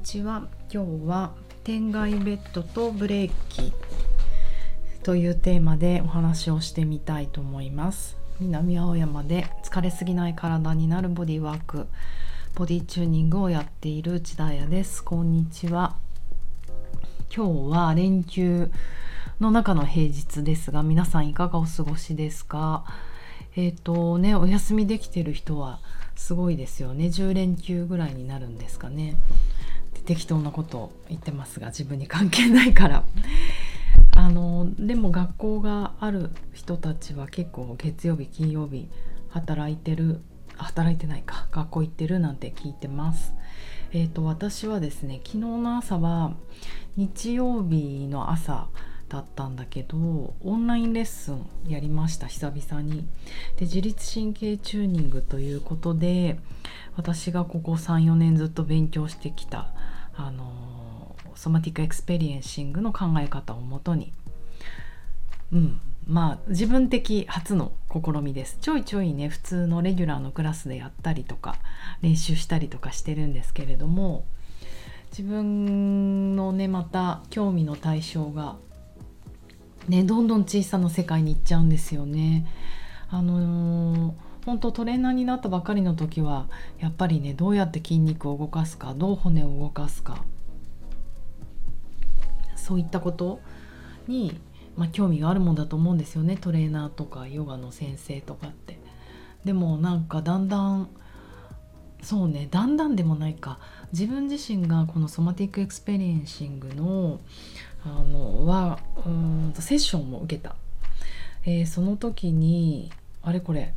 ちは。今日は天外ベッドとブレーキというテーマでお話をしてみたいと思います。南青山で疲れすぎない体になるボディワーク。ボディチューニングをやっている内田彩です。こんにちは。今日は連休の中の平日ですが皆さんいかがお過ごしですか？えっ、ー、とねお休みできてる人はすごいですよね。10連休ぐらいになるんですかね。適当なことを言ってますが自分に関係ないからあのでも学校がある人たちは結構月曜日金曜日働いてる働いてないか学校行ってるなんて聞いてますえっ、ー、と私はですね昨日の朝は日曜日の朝だったんだけどオンラインレッスンやりました久々に。で自律神経チューニングということで私がここ34年ずっと勉強してきたあの Somatic Experiencing の考え方をもとに。うん。まあ自分的初の試みです。ちょいちょいね普通のレギュラーのクラスでやったりとか練習したりとかしてるんですけれども自分のねまた興味の対象がねどんどん小さな世界に行っちゃうんですよね。あのー、本当トレーナーになったばかりの時はやっぱりねどうやって筋肉を動かすかどう骨を動かすか。そういったことに、まあ、興味があるもんだと思うんですよねトレーナーとかヨガの先生とかって。でもなんかだんだんそうねだんだんでもないか。自分自身がこの Somatic Experiencing のあのはうんセッションも受けた、えー、その時にあれこれ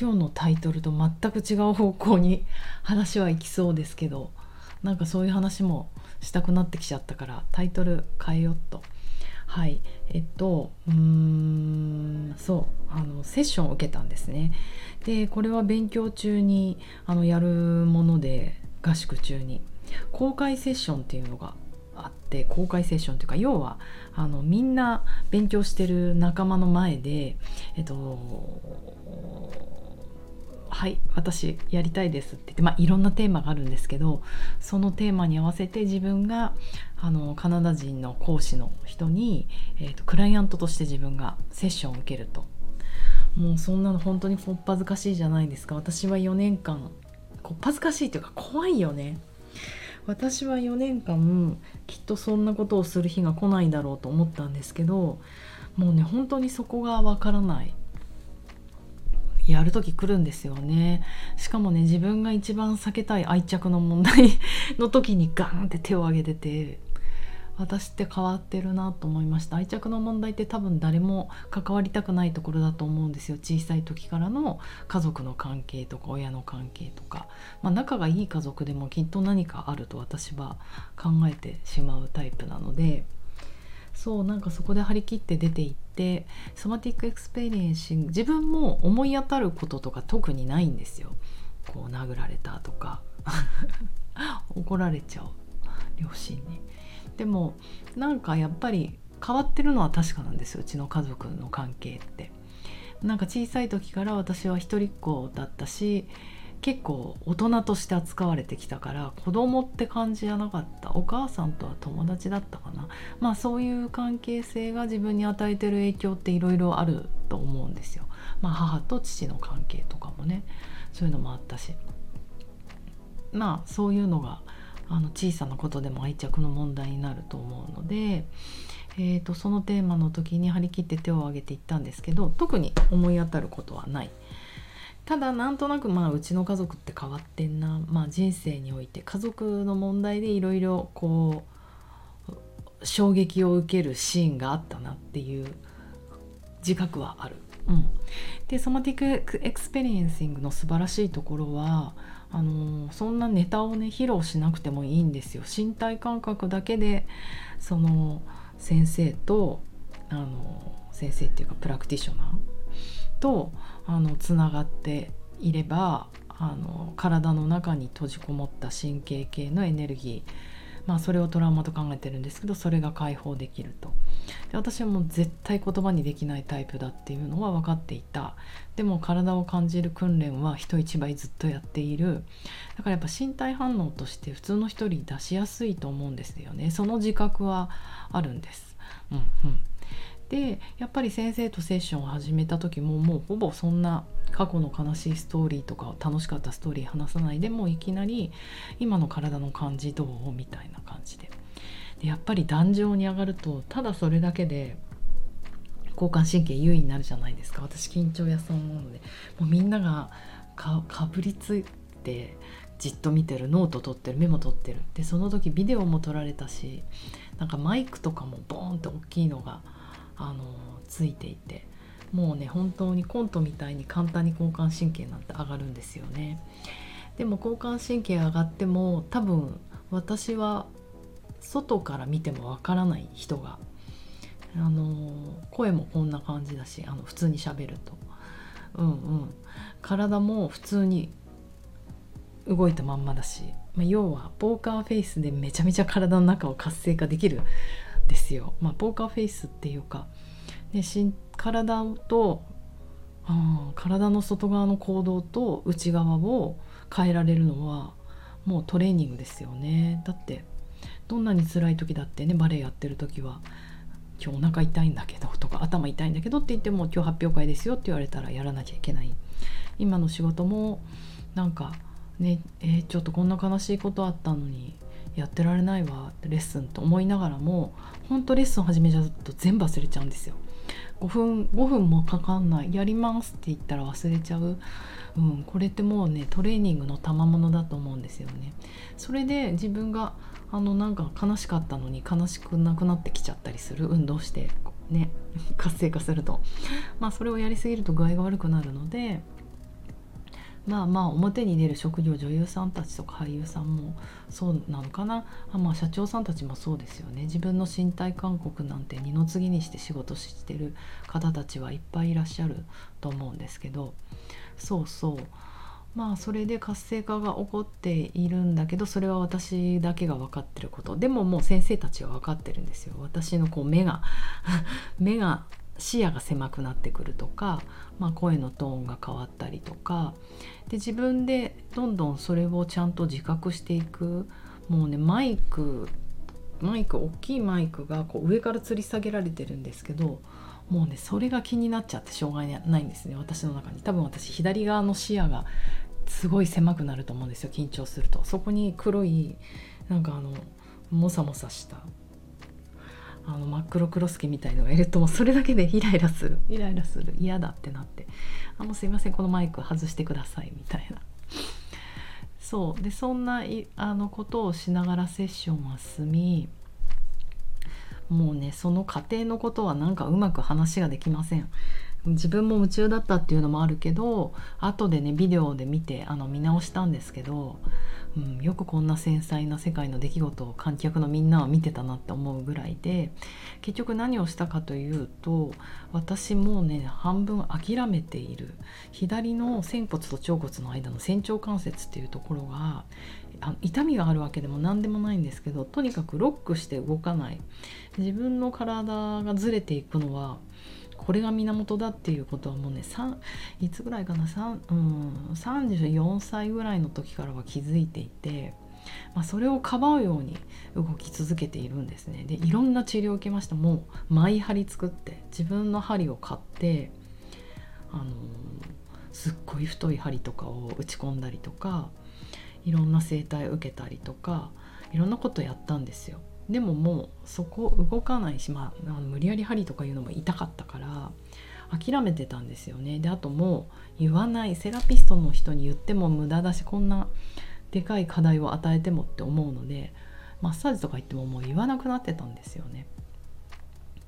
今日のタイトルと全く違う方向に話は行きそうですけどなんかそういう話もしたくなってきちゃったからタイトル変えよっと。はい。えっとうーんそう。あのセッションを受けたんですね。でこれは勉強中にあのやるもので合宿中に。公開セッションっていうのがあって公開セッションというか要はあのみんな勉強してる仲間の前でえっとはい私やりたいですって言って、まあ、いろんなテーマがあるんですけどそのテーマに合わせて自分があのカナダ人の講師の人に、えーと、クライアントとして自分がセッションを受けると。もうそんなの本当にこっぱずかしいじゃないですか。私は4年間こっぱずかしいというか怖いよね。私は4年間きっとそんなことをする日が来ないだろうと思ったんですけどもうね本当にそこがわからない。やる時来るんですよね。しかもね自分が一番避けたい愛着の問題 の時にガーンって手を挙げてて私って変わってるなと思いました。愛着の問題って多分誰も関わりたくないところだと思うんですよ。小さい時からの家族の関係とか親の関係とか、まあ、仲がいい家族でもきっと何かあると私は考えてしまうタイプなので。そうなんかそこで張り切って出ていって Somatic Experiencing 自分も思い当たることとか特にないんですよこう殴られたとか 怒られちゃう両親に。でもなんかやっぱり変わってるのは確かなんですようちの家族の関係って。なんか小さい時から私は一人っ子だったし結構大人として扱われてきたから子供って感じじゃなかったお母さんとは友達だったかなまあそういう関係性が自分に与えてる影響っていろいろあると思うんですよ。まあ母と父の関係とかもねそういうのもあったしまあそういうのがあの小さなことでも愛着の問題になると思うので、えーと、そのテーマの時に張り切って手を挙げていったんですけど特に思い当たることはない。ただなんとなくまあうちの家族って変わってんな、まあ、人生において。家族の問題でいろいろこう衝撃を受けるシーンがあったなっていう自覚はある。うん、で Somatic Experiencing の素晴らしいところはあのそんなネタをね披露しなくてもいいんですよ。身体感覚だけでその先生とあの先生っていうかプラクティショナーとあのつながっていればあの体の中に閉じこもった神経系のエネルギーまあ、それをトラウマと考えてるんですけどそれが解放できると。で私はもう絶対言葉にできないタイプだっていうのは分かっていた。でも体を感じる訓練は人一倍ずっとやっている。だからやっぱ身体反応として普通の人より出しやすいと思うんですよね。その自覚はあるんです。うんうん。でやっぱり先生とセッションを始めた時ももうほぼそんな過去の悲しいストーリーとか楽しかったストーリー話さないでもういきなり今の体の感じどう？みたいな感じで。でやっぱり壇上に上がるとただそれだけで交感神経優位になるじゃないですか。私緊張やそうなのでもうみんながかぶりついてじっと見てるノート取ってるメモ取ってる。でその時ビデオも撮られたしなんかマイクとかもボーンって大きいのがあのついていてもうね本当にコントみたいに簡単に交感神経なんて上がるんですよね。でも交感神経上がっても多分私は外から見てもわからない人があの声もこんな感じだしあの普通にしゃべると。うんうん。体も普通に動いたまんまだし、まあ、要はポーカーフェイスでめちゃめちゃ体の中を活性化できるですよ。まあ、ポーカーフェイスっていうか、ね、体と、うん、体の外側の行動と内側を変えられるのはもうトレーニングですよね。だってどんなに辛い時だってねバレエやってる時は今日お腹痛いんだけどとか頭痛いんだけどって言っても今日発表会ですよって言われたらやらなきゃいけない今の仕事もなんかねえー、ちょっとこんな悲しいことあったのにやってられないわレッスンと思いながらも本当レッスン始めちゃうと全部忘れちゃうんですよ。5分5分もかかんないやりますって言ったら忘れちゃう、うん、これってもうねトレーニングの賜物だと思うんですよね。それで自分があのなんか悲しかったのに悲しくなくなってきちゃったりする運動してね 活性化するとまあそれをやりすぎると具合が悪くなるのでまあまあ表に出る職業女優さんたちとか俳優さんもそうなのかな。あまあ社長さんたちもそうですよね。自分の身体感覚なんて二の次にして仕事してる方たちはいっぱいいらっしゃると思うんですけど。そうそう。まあそれで活性化が起こっているんだけどそれは私だけが分かってること。でももう先生たちは分かってるんですよ。私のこう目が 目が視野が狭くなってくるとか、まあ、声のトーンが変わったりとか。で自分でどんどんそれをちゃんと自覚していく。もうねマイクマイク大きいマイクがこう上から吊り下げられてるんですけどもうねそれが気になっちゃってしょうがないんですね私の中に。多分私左側の視野がすごい狭くなると思うんですよ緊張すると。そこに黒いなんかあのモサモサしたあの真っ黒クロスケみたいのがいるともうそれだけでイライラする。イライラする。嫌だってなって「あもうすいませんこのマイク外してください」みたいな。そう。でそんなあのことをしながらセッションは済みもうねその過程のことはなんかうまく話ができません。自分も夢中だったっていうのもあるけど後でねビデオで見てあの見直したんですけど、うん、よくこんな繊細な世界の出来事を観客のみんなは見てたなって思うぐらいで結局何をしたかというと私もうね半分諦めている。左の仙骨と腸骨の間の仙腸関節っていうところがあ痛みがあるわけでも何でもないんですけどとにかくロックして動かない。自分の体がずれていくのはこれが源だっていうことはもうねいつぐらいかな、うん、34歳ぐらいの時からは気づいていて、まあ、それをかばうように動き続けているんですね。でいろんな治療を受けました。もうマイ針作って自分の針を買ってあのすっごい太い針とかを打ち込んだりとかいろんな整体を受けたりとかいろんなことやったんですよ。でももうそこ動かないし、まあ、無理やり針とかいうのも痛かったから諦めてたんですよね。であともう言わないセラピストの人に言っても無駄だしこんなでかい課題を与えてもって思うのでマッサージとか行ってももう言わなくなってたんですよね。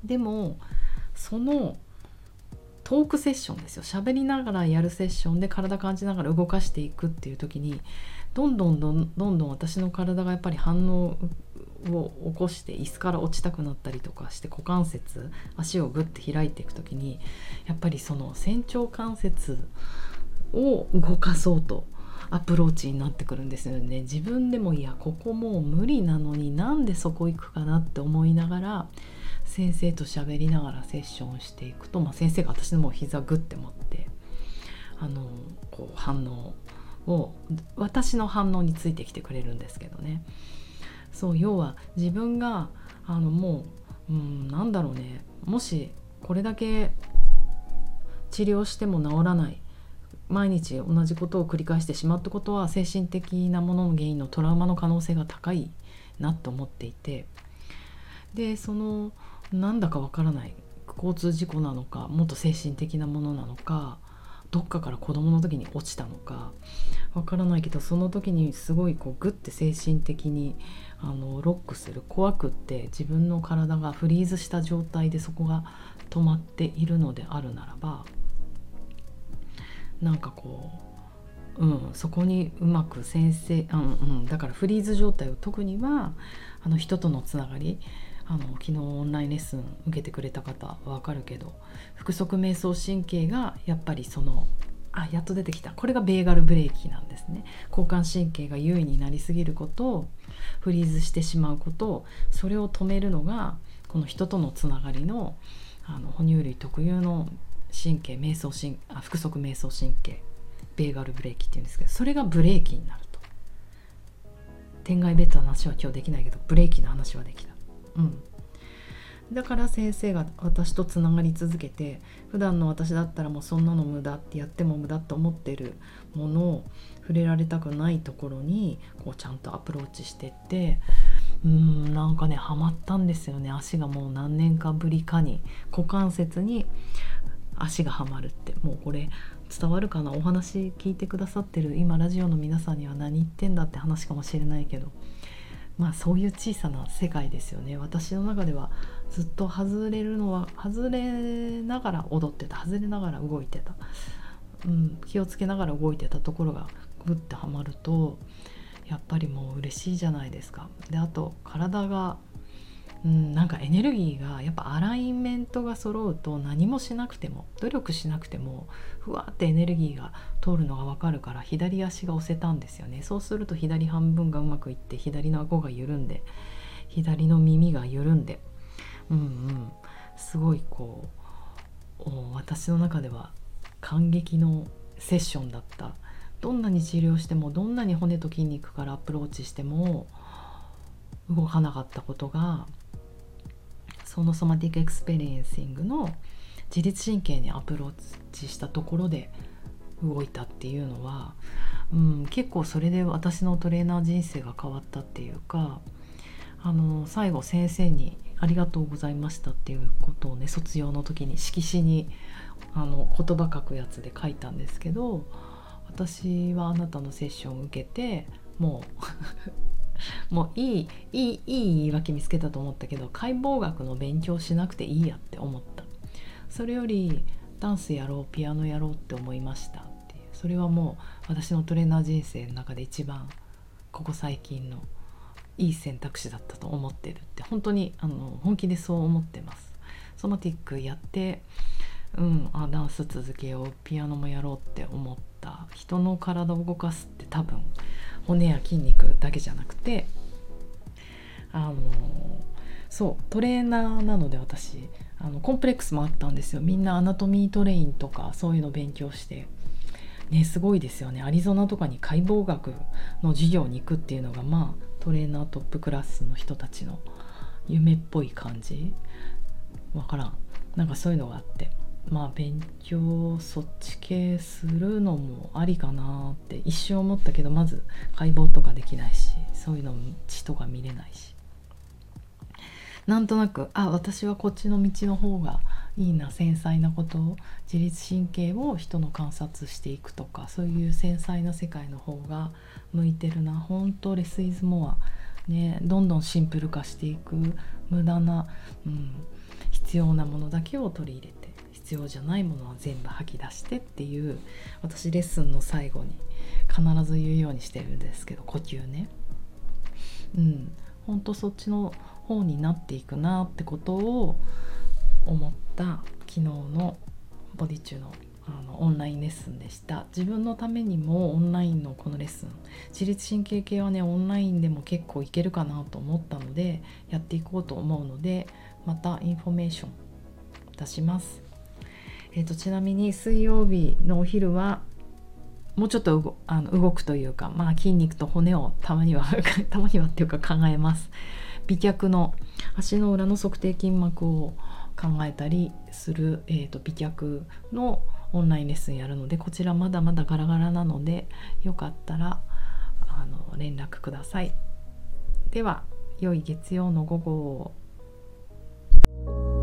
でもそのトークセッションですよ。喋りながらやるセッションで体感じながら動かしていくっていう時にどんどんどんどんどん私の体がやっぱり反応を起こして椅子から落ちたくなったりとかして股関節足をグッて開いていく時にやっぱりその仙腸関節を動かそうとアプローチになってくるんですよね。自分でもいやここもう無理なのになんでそこ行くかなって思いながら先生と喋りながらセッションしていくと、まあ、先生が私のもう膝グッて持ってあのこう反応を私の反応についてきてくれるんですけどね。そう要は自分があのもう、うん、なんだろうね。もしこれだけ治療しても治らない毎日同じことを繰り返してしまったことは精神的なものの原因のトラウマの可能性が高いなと思っていて。でそのなんだかわからない交通事故なのかもっと精神的なものなのかどっかから子供の時に落ちたのかわからないけどその時にすごいこうグッて精神的にあのロックする怖くって自分の体がフリーズした状態でそこが止まっているのであるならばなんかこう、うん、そこにうまく先生、うんうん、だからフリーズ状態を特にはあの人とのつながりあの昨日オンラインレッスン受けてくれた方は分かるけど腹側瞑想神経がやっぱりそのあやっと出てきた。これがベーガルブレーキなんですね。交感神経が優位になりすぎることフリーズしてしまうことそれを止めるのがこの人とのつながりのあの哺乳類特有の神経瞑想神あ腹側瞑想神経ベーガルブレーキっていうんですけどそれがブレーキになると。天外ベッドの話は今日できないけどブレーキの話はできたうん。だから先生が私とつながり続けて普段の私だったらもうそんなの無駄ってやっても無駄と思ってるものを触れられたくないところにこうちゃんとアプローチしてってうんなんかねハマったんですよね。足がもう何年かぶりかに。股関節に足がはまるって。もうこれ伝わるかな？お話聞いてくださってる今ラジオの皆さんには何言ってんだって話かもしれないけど。まあそういう小さな世界ですよね。私の中ではずっと外れるのは外れながら踊ってた外れながら動いてた、うん、気をつけながら動いてたところがグッてはまるとやっぱりもう嬉しいじゃないですか。であと体がうん、なんかエネルギーがやっぱアライメントが揃うと何もしなくても努力しなくてもふわってエネルギーが通るのが分かるから左足が押せたんですよねそうすると左半分がうまくいって左の顎が緩んで左の耳が緩んでうんうん。すごいこう私の中では感激のセッションだった。どんなに治療してもどんなに骨と筋肉からアプローチしても動かなかったことがその Somatic Experiencing の自律神経にアプローチしたところで動いたっていうのは、うん、結構それで私のトレーナー人生が変わったっていうかあの最後先生に「ありがとうございました」っていうことをね卒業の時に色紙にあの言葉書くやつで書いたんですけど私はあなたのセッションを受けてもう もういいいいいい言い訳見つけたと思ったけど解剖学の勉強しなくていいやって思った。それよりダンスやろうピアノやろうって思いましたっていう。それはもう私のトレーナー人生の中で一番ここ最近のいい選択肢だったと思ってるって本当にあの本気でそう思ってます。ソマティックやってうんあダンス続けようピアノもやろうって思った人の体を動かすって多分骨や筋肉だけじゃなくてあのそうトレーナーなので私あのコンプレックスもあったんですよ。みんな Anatomy Train とかそういうの勉強して。ねすごいですよね。アリゾナとかに解剖学の授業に行くっていうのがまあトレーナートップクラスの人たちの夢っぽい感じ？わからん。なんかそういうのがあって。まあ勉強そっち系するのもありかなって。一瞬思ったけどまず解剖とかできないしそういうの血とか見れないし。なんとなくあ私はこっちの道の方がいいな繊細なことを自律神経を人の観察していくとかそういう繊細な世界の方が向いてるな。本当レスイズモア。ねどんどんシンプル化していく。無駄な、うん、必要なものだけを取り入れて必要じゃないものは全部吐き出してっていう私レッスンの最後に必ず言うようにしてるんですけど呼吸ね。うん。ほんとそっちの方になっていくなってことを思った昨日のボディチューのあのオンラインレッスンでした。自分のためにもオンラインのこのレッスン自律神経系はねオンラインでも結構いけるかなと思ったのでやっていこうと思うのでまたインフォメーション出します、えーと、ちなみに水曜日のお昼はもうちょっとあの動くというか、まあ、筋肉と骨をたまには たまにはっていうか考えます。美脚の足の裏の測定筋膜を考えたりする、えーと、美脚のオンラインレッスンやるのでこちらまだまだガラガラなのでよかったらあの連絡ください。では良い月曜の午後を。